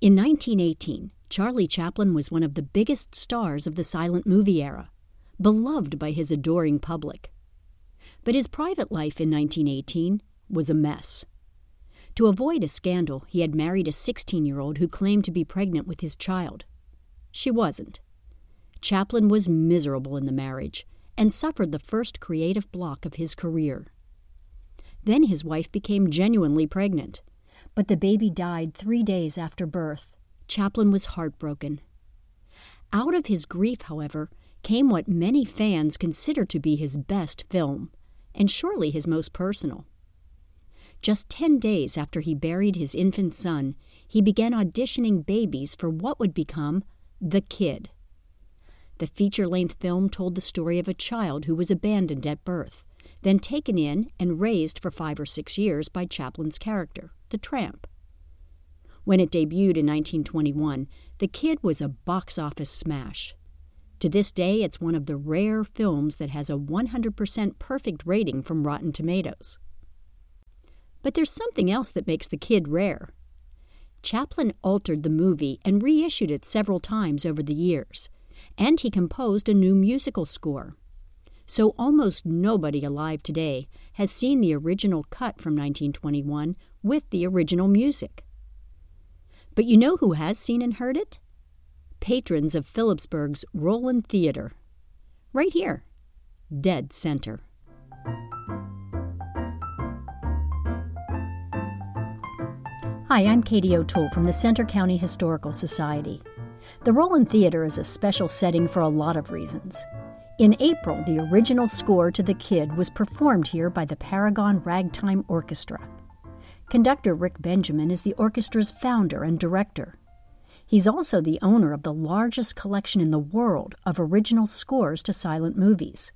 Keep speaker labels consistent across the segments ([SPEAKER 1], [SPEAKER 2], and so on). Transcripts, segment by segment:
[SPEAKER 1] In 1918, Charlie Chaplin was one of the biggest stars of the silent movie era, beloved by his adoring public. But his private life in 1918 was a mess. To avoid a scandal, he had married a 16 year old who claimed to be pregnant with his child. She wasn't. Chaplin was miserable in the marriage and suffered the first creative block of his career. Then his wife became genuinely pregnant, but the baby died three days after birth. Chaplin was heartbroken. Out of his grief, however, came what many fans consider to be his best film, and surely his most personal. Just 10 days after he buried his infant son, he began auditioning babies for what would become The Kid. The feature length film told the story of a child who was abandoned at birth, then taken in and raised for five or six years by Chaplin's character, the tramp. When it debuted in 1921, The Kid was a box office smash. To this day, it's one of the rare films that has a 100% perfect rating from Rotten Tomatoes. But there's something else that makes The Kid rare. Chaplin altered the movie and reissued it several times over the years, and he composed a new musical score. So almost nobody alive today has seen the original cut from 1921 with the original music. But you know who has seen and heard it? patrons of Philipsburg's Rowland Theater. Right here, dead center. Hi, I'm Katie O'Toole from the Centre County Historical Society. The Rowland Theater is a special setting for a lot of reasons. In April, the original score to The Kid was performed here by the Paragon Ragtime Orchestra. Conductor Rick Benjamin is the orchestra's founder and director. He's also the owner of the largest collection in the world of original scores to silent movies.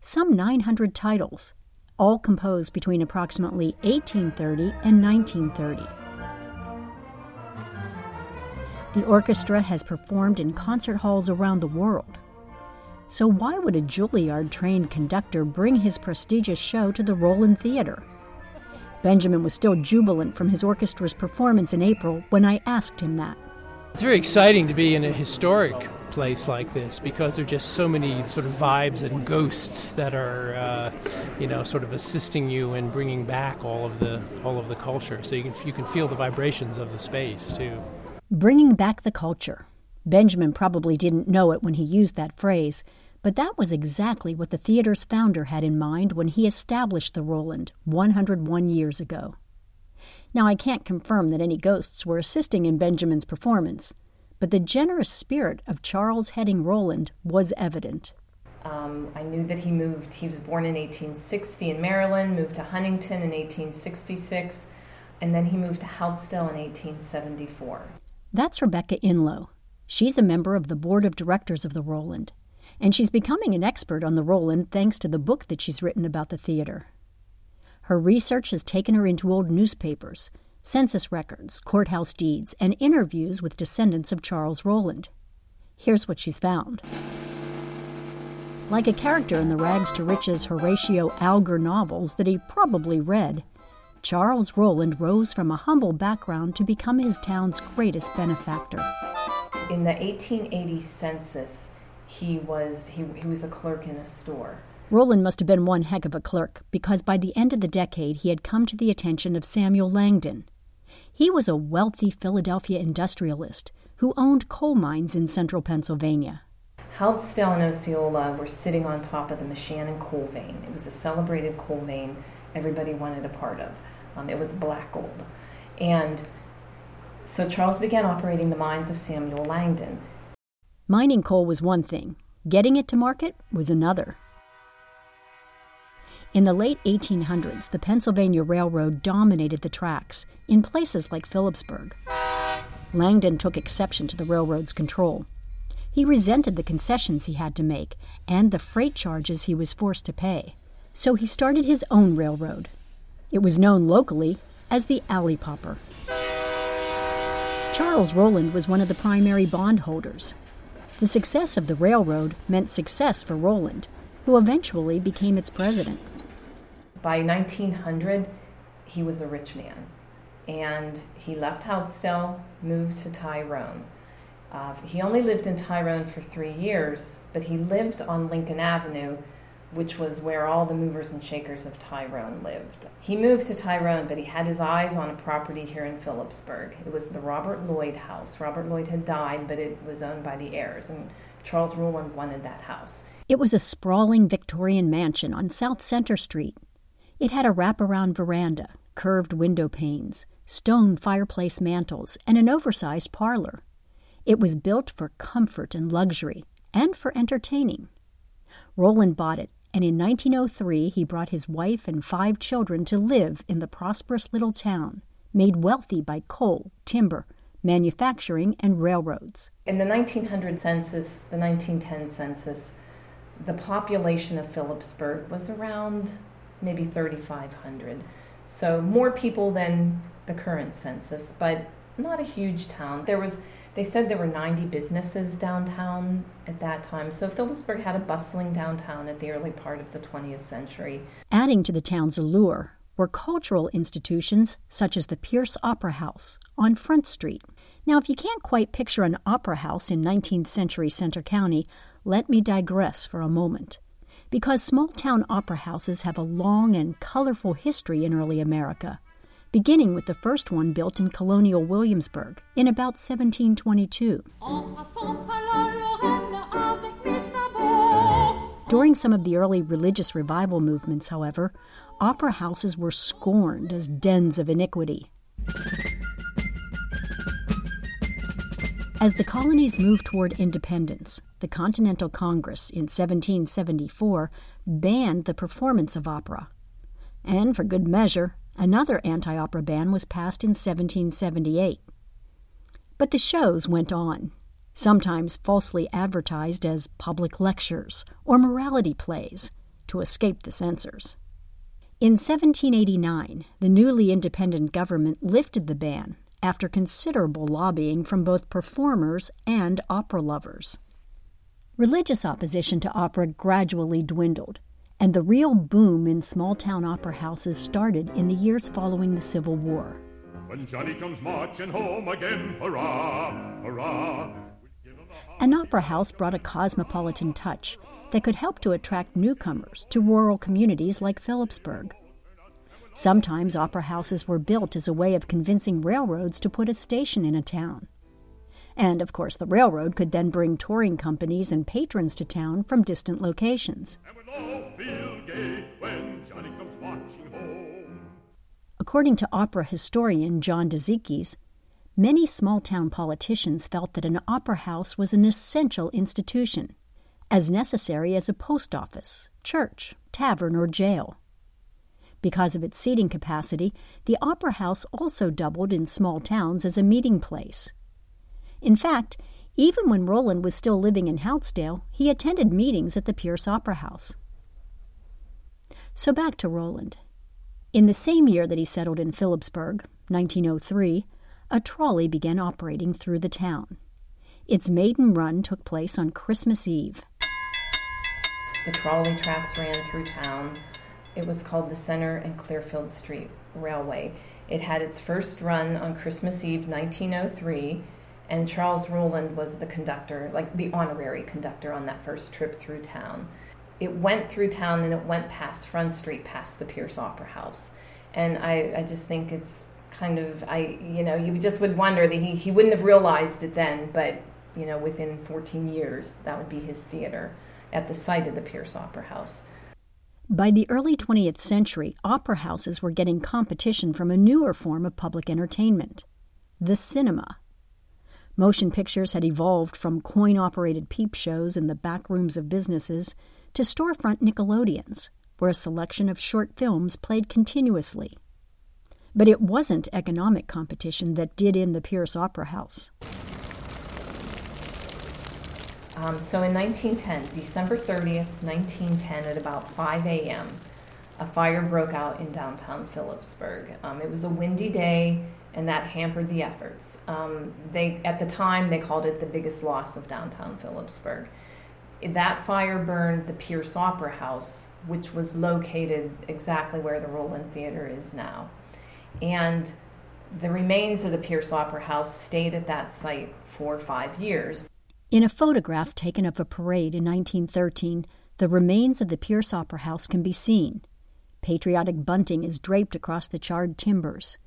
[SPEAKER 1] Some 900 titles, all composed between approximately 1830 and 1930. The orchestra has performed in concert halls around the world. So, why would a Juilliard trained conductor bring his prestigious show to the Rowland Theater? Benjamin was still jubilant from his orchestra's performance in April when I asked him that.
[SPEAKER 2] It's very exciting to be in a historic place like this because there are just so many sort of vibes and ghosts that are, uh, you know, sort of assisting you in bringing back all of the all of the culture. So you can you can feel the vibrations of the space too.
[SPEAKER 1] Bringing back the culture. Benjamin probably didn't know it when he used that phrase, but that was exactly what the theater's founder had in mind when he established the Rowland 101 years ago. Now, I can't confirm that any ghosts were assisting in Benjamin's performance, but the generous spirit of Charles Hedding Rowland was evident.
[SPEAKER 3] Um, I knew that he moved, he was born in 1860 in Maryland, moved to Huntington in 1866, and then he moved to Houtzdale in 1874.
[SPEAKER 1] That's Rebecca Inlow. She's a member of the board of directors of the Rowland, and she's becoming an expert on the Rowland thanks to the book that she's written about the theater. Her research has taken her into old newspapers, census records, courthouse deeds, and interviews with descendants of Charles Rowland. Here's what she's found. Like a character in the Rags to Riches Horatio Alger novels that he probably read, Charles Rowland rose from a humble background to become his town's greatest benefactor.
[SPEAKER 3] In the 1880 census, he was he, he was a clerk in a store.
[SPEAKER 1] Rowland must have been one heck of a clerk because by the end of the decade he had come to the attention of Samuel Langdon. He was a wealthy Philadelphia industrialist who owned coal mines in central Pennsylvania.
[SPEAKER 3] Houtzdale and Osceola were sitting on top of the Moshannon coal vein. It was a celebrated coal vein everybody wanted a part of. Um, it was black gold. And so Charles began operating the mines of Samuel Langdon.
[SPEAKER 1] Mining coal was one thing, getting it to market was another. In the late 1800s, the Pennsylvania Railroad dominated the tracks in places like Philipsburg. Langdon took exception to the railroad's control. He resented the concessions he had to make and the freight charges he was forced to pay. So he started his own railroad. It was known locally as the Alley Popper. Charles Rowland was one of the primary bondholders. The success of the railroad meant success for Rowland, who eventually became its president.
[SPEAKER 3] By 1900, he was a rich man. and he left Houtzdale, moved to Tyrone. Uh, he only lived in Tyrone for three years, but he lived on Lincoln Avenue, which was where all the movers and shakers of Tyrone lived. He moved to Tyrone, but he had his eyes on a property here in Philipsburg. It was the Robert Lloyd house. Robert Lloyd had died, but it was owned by the heirs, and Charles Rowland wanted that house.
[SPEAKER 1] It was a sprawling Victorian mansion on South Center Street. It had a wraparound veranda, curved window panes, stone fireplace mantels, and an oversized parlor. It was built for comfort and luxury, and for entertaining. Rowland bought it, and in 1903 he brought his wife and five children to live in the prosperous little town, made wealthy by coal, timber, manufacturing, and railroads.
[SPEAKER 3] In the 1900 census, the 1910 census, the population of Philipsburg was around maybe 3,500. So more people than the current census, but not a huge town. There was they said there were 90 businesses downtown at that time. So Philipsburg had a bustling downtown at the early part of the 20th century.
[SPEAKER 1] Adding to the town's allure were cultural institutions such as the Pierce Opera House on Front Street. Now, if you can't quite picture an opera house in 19th century Centre County, let me digress for a moment. Because small town opera houses have a long and colorful history in early America beginning with the first one built in colonial Williamsburg in about 1722. During some of the early religious revival movements, however, opera houses were scorned as dens of iniquity. As the colonies moved toward independence, the Continental Congress in 1774 banned the performance of opera. And for good measure, Another anti opera ban was passed in 1778. But the shows went on, sometimes falsely advertised as public lectures or morality plays to escape the censors. In 1789, the newly independent government lifted the ban after considerable lobbying from both performers and opera lovers. Religious opposition to opera gradually dwindled, and the real boom in small town opera houses started in the years following the Civil War. When Johnny comes marching home again, hurrah, hurrah. An opera house brought a cosmopolitan touch that could help to attract newcomers to rural communities like Philipsburg. Sometimes opera houses were built as a way of convincing railroads to put a station in a town. And of course, the railroad could then bring touring companies and patrons to town from distant locations. According to opera historian John Dizikes, many small town politicians felt that an opera house was an essential institution, as necessary as a post office, church, tavern, or jail. Because of its seating capacity, the opera house also doubled in small towns as a meeting place. In fact, even when Rowland was still living in Houtzdale, he attended meetings at the Pierce Opera House. So back to Rowland. In the same year that he settled in Philipsburg, 1903, a trolley began operating through the town. Its maiden run took place on Christmas Eve.
[SPEAKER 3] The trolley tracks ran through town. It was called the Center and Clearfield Street Railway. It had its first run on Christmas Eve 1903 and Charles Rowland was the conductor, like the honorary conductor on that first trip through town. It went through town and it went past Front Street, past the Pierce Opera House. And I, I just think it's kind of, I, you know, you just would wonder that he, he wouldn't have realized it then, but, you know, within 14 years, that would be his theater at the site of the Pierce Opera House.
[SPEAKER 1] By the early 20th century, opera houses were getting competition from a newer form of public entertainment the cinema. Motion pictures had evolved from coin operated peep shows in the back rooms of businesses to storefront Nickelodeons, where a selection of short films played continuously. But it wasn't economic competition that did in the Pierce Opera House.
[SPEAKER 3] Um, so in 1910, December 30th, 1910, at about 5 a.m., a fire broke out in downtown Philipsburg. Um, it was a windy day and that hampered the efforts. Um, they at the time they called it the biggest loss of downtown Philipsburg. That fire burned the Pierce Opera House, which was located exactly where the Rowland Theater is now, and the remains of the Pierce Opera House stayed at that site for five years.
[SPEAKER 1] In a photograph taken of a parade in 1913, the remains of the Pierce Opera House can be seen. Patriotic bunting is draped across the charred timbers.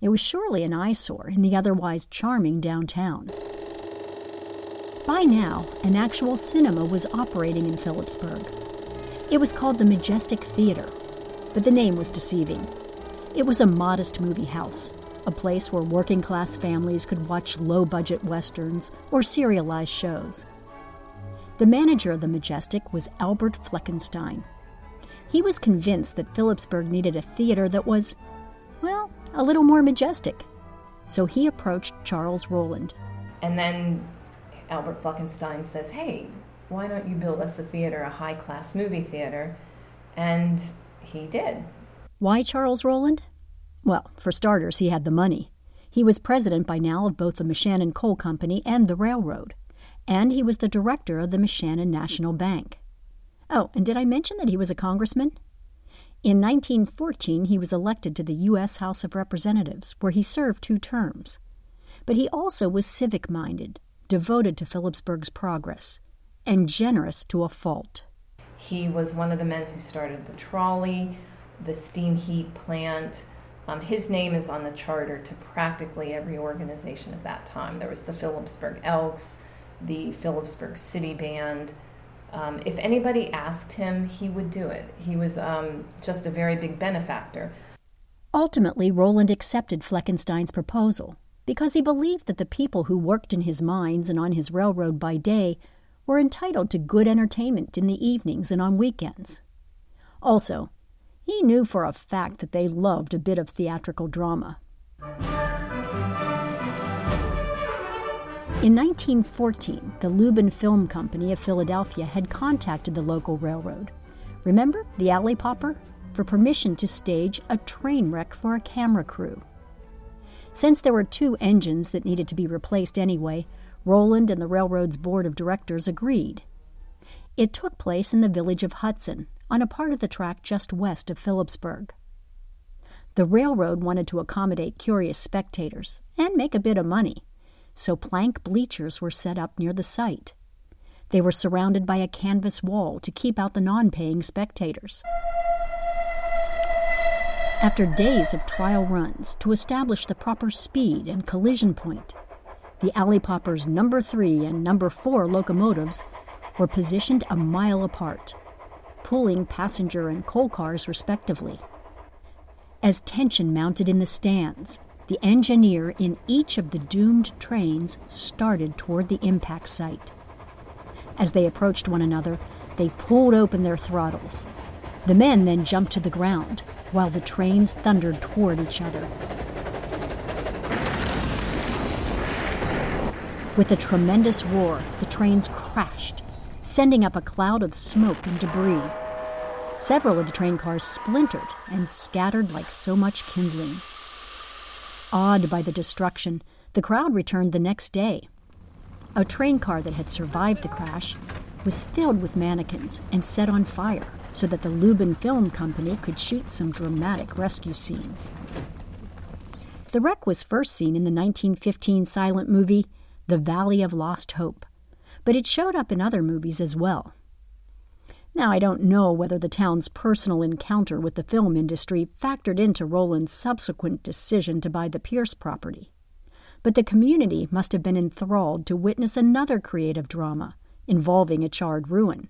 [SPEAKER 1] It was surely an eyesore in the otherwise charming downtown. By now, an actual cinema was operating in Philipsburg. It was called the Majestic Theater, but the name was deceiving. It was a modest movie house, a place where working class families could watch low budget westerns or serialized shows. The manager of the Majestic was Albert Fleckenstein. He was convinced that Philipsburg needed a theater that was, well, a little more majestic. So he approached Charles Rowland.
[SPEAKER 3] And then Albert Fleckenstein says, Hey, why don't you build us a theater, a high class movie theater? And he did.
[SPEAKER 1] Why Charles Rowland? Well, for starters, he had the money. He was president by now of both the Moshannon Coal Company and the railroad, and he was the director of the Moshannon National Bank. Oh, and did I mention that he was a congressman? In 1914, he was elected to the U.S. House of Representatives, where he served two terms. But he also was civic minded, devoted to Philipsburg's progress, and generous to a fault.
[SPEAKER 3] He was one of the men who started the trolley, the steam heat plant. Um, his name is on the charter to practically every organization of that time. There was the Philipsburg Elks, the Philipsburg City Band, um, if anybody asked him, he would do it. He was um, just a very big benefactor.
[SPEAKER 1] Ultimately, Rowland accepted Fleckenstein's proposal because he believed that the people who worked in his mines and on his railroad by day were entitled to good entertainment in the evenings and on weekends. Also, he knew for a fact that they loved a bit of theatrical drama. In 1914, the Lubin Film Company of Philadelphia had contacted the local railroad. Remember the alley popper? For permission to stage a train wreck for a camera crew. Since there were two engines that needed to be replaced anyway, Rowland and the railroad's board of directors agreed. It took place in the village of Hudson, on a part of the track just west of Philipsburg. The railroad wanted to accommodate curious spectators and make a bit of money so plank bleachers were set up near the site. They were surrounded by a canvas wall to keep out the non paying spectators. After days of trial runs to establish the proper speed and collision point, the Alley Poppers number three and number four locomotives were positioned a mile apart, pulling passenger and coal cars respectively. As tension mounted in the stands, the engineer in each of the doomed trains started toward the impact site. As they approached one another, they pulled open their throttles. The men then jumped to the ground, while the trains thundered toward each other. With a tremendous roar, the trains crashed, sending up a cloud of smoke and debris. Several of the train cars splintered and scattered like so much kindling. Awed by the destruction, the crowd returned the next day. A train car that had survived the crash was filled with mannequins and set on fire so that the Lubin Film Company could shoot some dramatic rescue scenes. The wreck was first seen in the 1915 silent movie The Valley of Lost Hope, but it showed up in other movies as well. Now, I don't know whether the town's personal encounter with the film industry factored into Rowland's subsequent decision to buy the Pierce property. But the community must have been enthralled to witness another creative drama involving a charred ruin.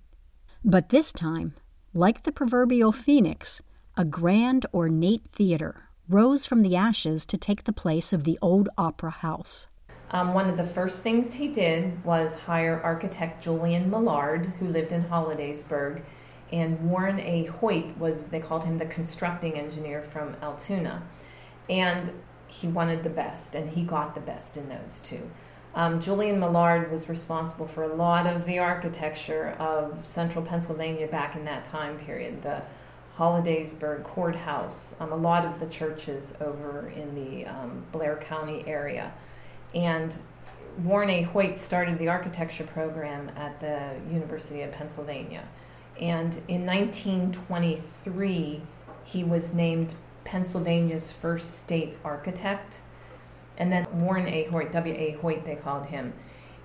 [SPEAKER 1] But this time, like the proverbial phoenix, a grand ornate theater rose from the ashes to take the place of the old opera house.
[SPEAKER 3] Um, one of the first things he did was hire architect Julian Millard, who lived in Hollidaysburg, and Warren A. Hoyt was, they called him the constructing engineer from Altoona. And he wanted the best, and he got the best in those two. Um, Julian Millard was responsible for a lot of the architecture of central Pennsylvania back in that time period. The Hollidaysburg Courthouse, um, a lot of the churches over in the um, Blair County area. And Warren A. Hoyt started the architecture program at the University of Pennsylvania. And in 1923, he was named Pennsylvania's first state architect. And then Warren A. Hoyt, W.A. Hoyt, they called him,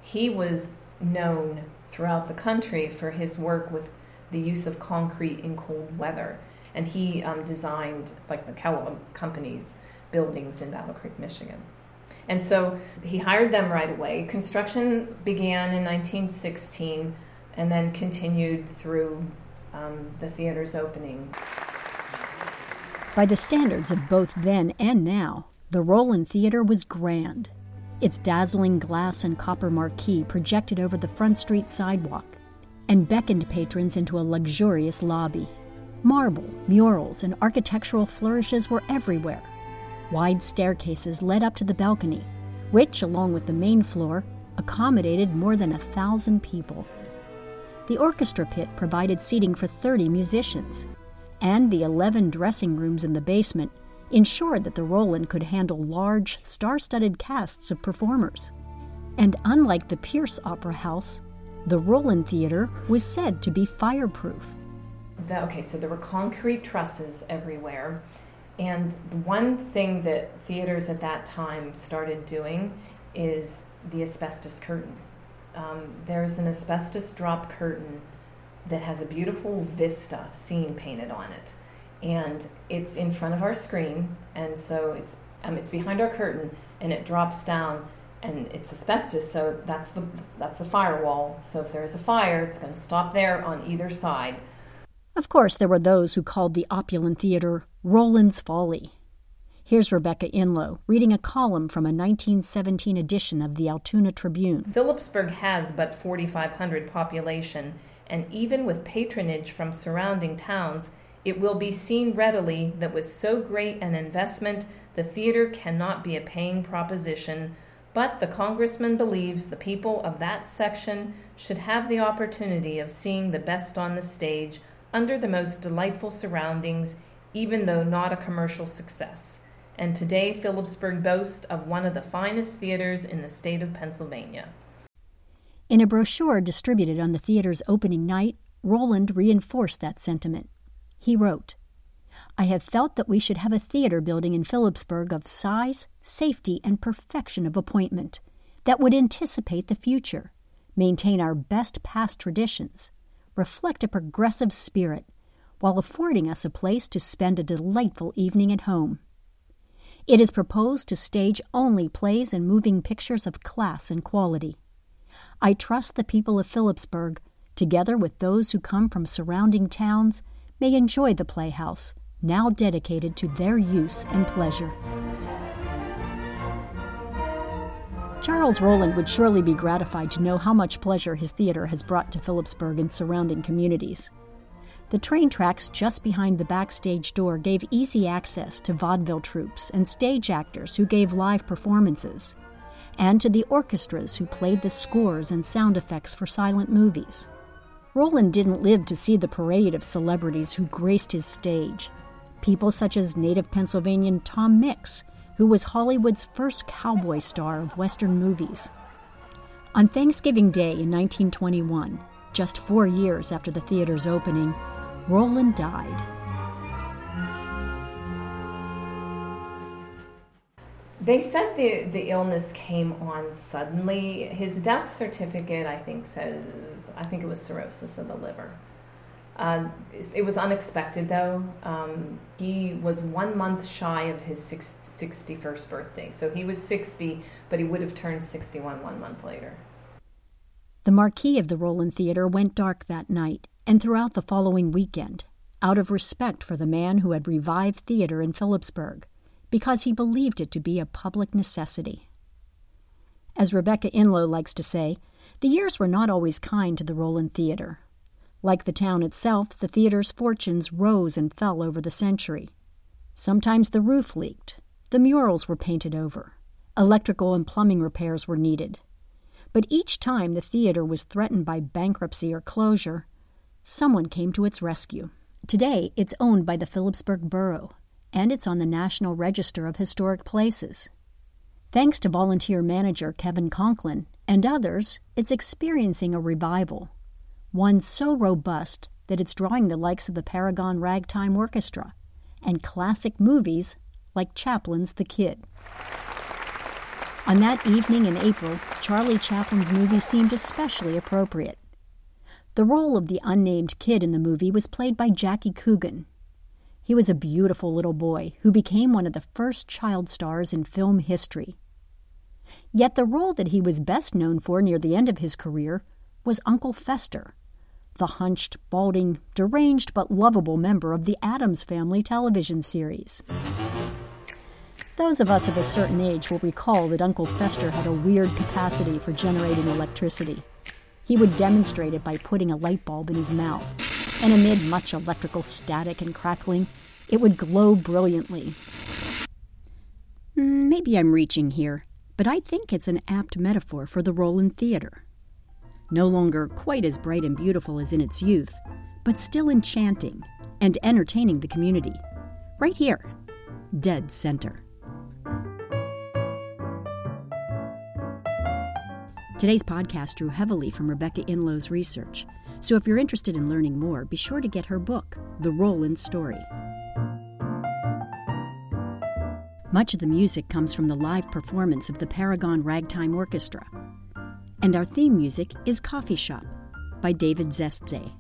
[SPEAKER 3] he was known throughout the country for his work with the use of concrete in cold weather. And he um, designed, like the Kellogg Company's buildings in Battle Creek, Michigan. And so he hired them right away. Construction began in 1916 and then continued through um, the theater's opening.
[SPEAKER 1] By the standards of both then and now, the Rowland Theater was grand. Its dazzling glass and copper marquee projected over the Front Street sidewalk and beckoned patrons into a luxurious lobby. Marble, murals, and architectural flourishes were everywhere. Wide staircases led up to the balcony, which, along with the main floor, accommodated more than a thousand people. The orchestra pit provided seating for 30 musicians, and the 11 dressing rooms in the basement ensured that the Rowland could handle large, star studded casts of performers. And unlike the Pierce Opera House, the Rowland Theater was said to be fireproof.
[SPEAKER 3] The, okay, so there were concrete trusses everywhere. And one thing that theaters at that time started doing is the asbestos curtain. Um, there's an asbestos drop curtain that has a beautiful vista scene painted on it and it's in front of our screen, and so it's um, it's behind our curtain, and it drops down, and it's asbestos, so that's the that's the firewall. So if there is a fire, it's going to stop there on either side.
[SPEAKER 1] Of course, there were those who called the opulent theater Rowland's Folly. Here's Rebecca Inlow reading a column from a 1917 edition of the Altoona Tribune.
[SPEAKER 3] Philipsburg has but 4,500 population, and even with patronage from surrounding towns, it will be seen readily that with so great an investment, the theater cannot be a paying proposition, but the congressman believes the people of that section should have the opportunity of seeing the best on the stage under the most delightful surroundings, even though not a commercial success. And today, Philipsburg boasts of one of the finest theaters in the state of Pennsylvania.
[SPEAKER 1] In a brochure distributed on the theater's opening night, Rowland reinforced that sentiment. He wrote, I have felt that we should have a theater building in Philipsburg of size, safety, and perfection of appointment that would anticipate the future, maintain our best past traditions, reflect a progressive spirit, while affording us a place to spend a delightful evening at home. It is proposed to stage only plays and moving pictures of class and quality. I trust the people of Philipsburg, together with those who come from surrounding towns, may enjoy the playhouse, now dedicated to their use and pleasure. Charles Rowland would surely be gratified to know how much pleasure his theater has brought to Philipsburg and surrounding communities. The train tracks just behind the backstage door gave easy access to vaudeville troupes and stage actors who gave live performances, and to the orchestras who played the scores and sound effects for silent movies. Rowland didn't live to see the parade of celebrities who graced his stage. People such as native Pennsylvanian Tom Mix, who was Hollywood's first cowboy star of Western movies. On Thanksgiving Day in 1921, just four years after the theater's opening, Rowland died.
[SPEAKER 3] They said the, the illness came on suddenly. His death certificate, I think, says, I think it was cirrhosis of the liver. Uh, it was unexpected, though. Um, he was one month shy of his six, 61st birthday. So he was 60, but he would have turned 61 one month later.
[SPEAKER 1] The marquee of the Rowland Theater went dark that night and throughout the following weekend, out of respect for the man who had revived theater in Philipsburg because he believed it to be a public necessity. As Rebecca Inlow likes to say, the years were not always kind to the Rowland Theater. Like the town itself, the theater's fortunes rose and fell over the century. Sometimes the roof leaked, the murals were painted over, electrical and plumbing repairs were needed. But each time the theater was threatened by bankruptcy or closure, someone came to its rescue. Today, it's owned by the Philipsburg Borough, and it's on the National Register of Historic Places. Thanks to volunteer manager Kevin Conklin and others, it's experiencing a revival, one so robust that it's drawing the likes of the Paragon Ragtime Orchestra and classic movies like Chaplin's The Kid. On that evening in April, Charlie Chaplin's movie seemed especially appropriate. The role of the unnamed kid in the movie was played by Jackie Coogan. He was a beautiful little boy who became one of the first child stars in film history. Yet the role that he was best known for near the end of his career was Uncle Fester, the hunched, balding, deranged but lovable member of the Addams Family television series. Those of us of a certain age will recall that Uncle Fester had a weird capacity for generating electricity. He would demonstrate it by putting a light bulb in his mouth, and amid much electrical static and crackling, it would glow brilliantly. Hmm, maybe I'm reaching here, but I think it's an apt metaphor for the role in theater. No longer quite as bright and beautiful as in its youth, but still enchanting and entertaining the community. Right here, dead center. Today's podcast drew heavily from Rebecca Inlow's research, so if you're interested in learning more, be sure to get her book, The Rowland Story. Much of the music comes from the live performance of the Paragon Ragtime Orchestra. And our theme music is Coffee Shop by David Zestze.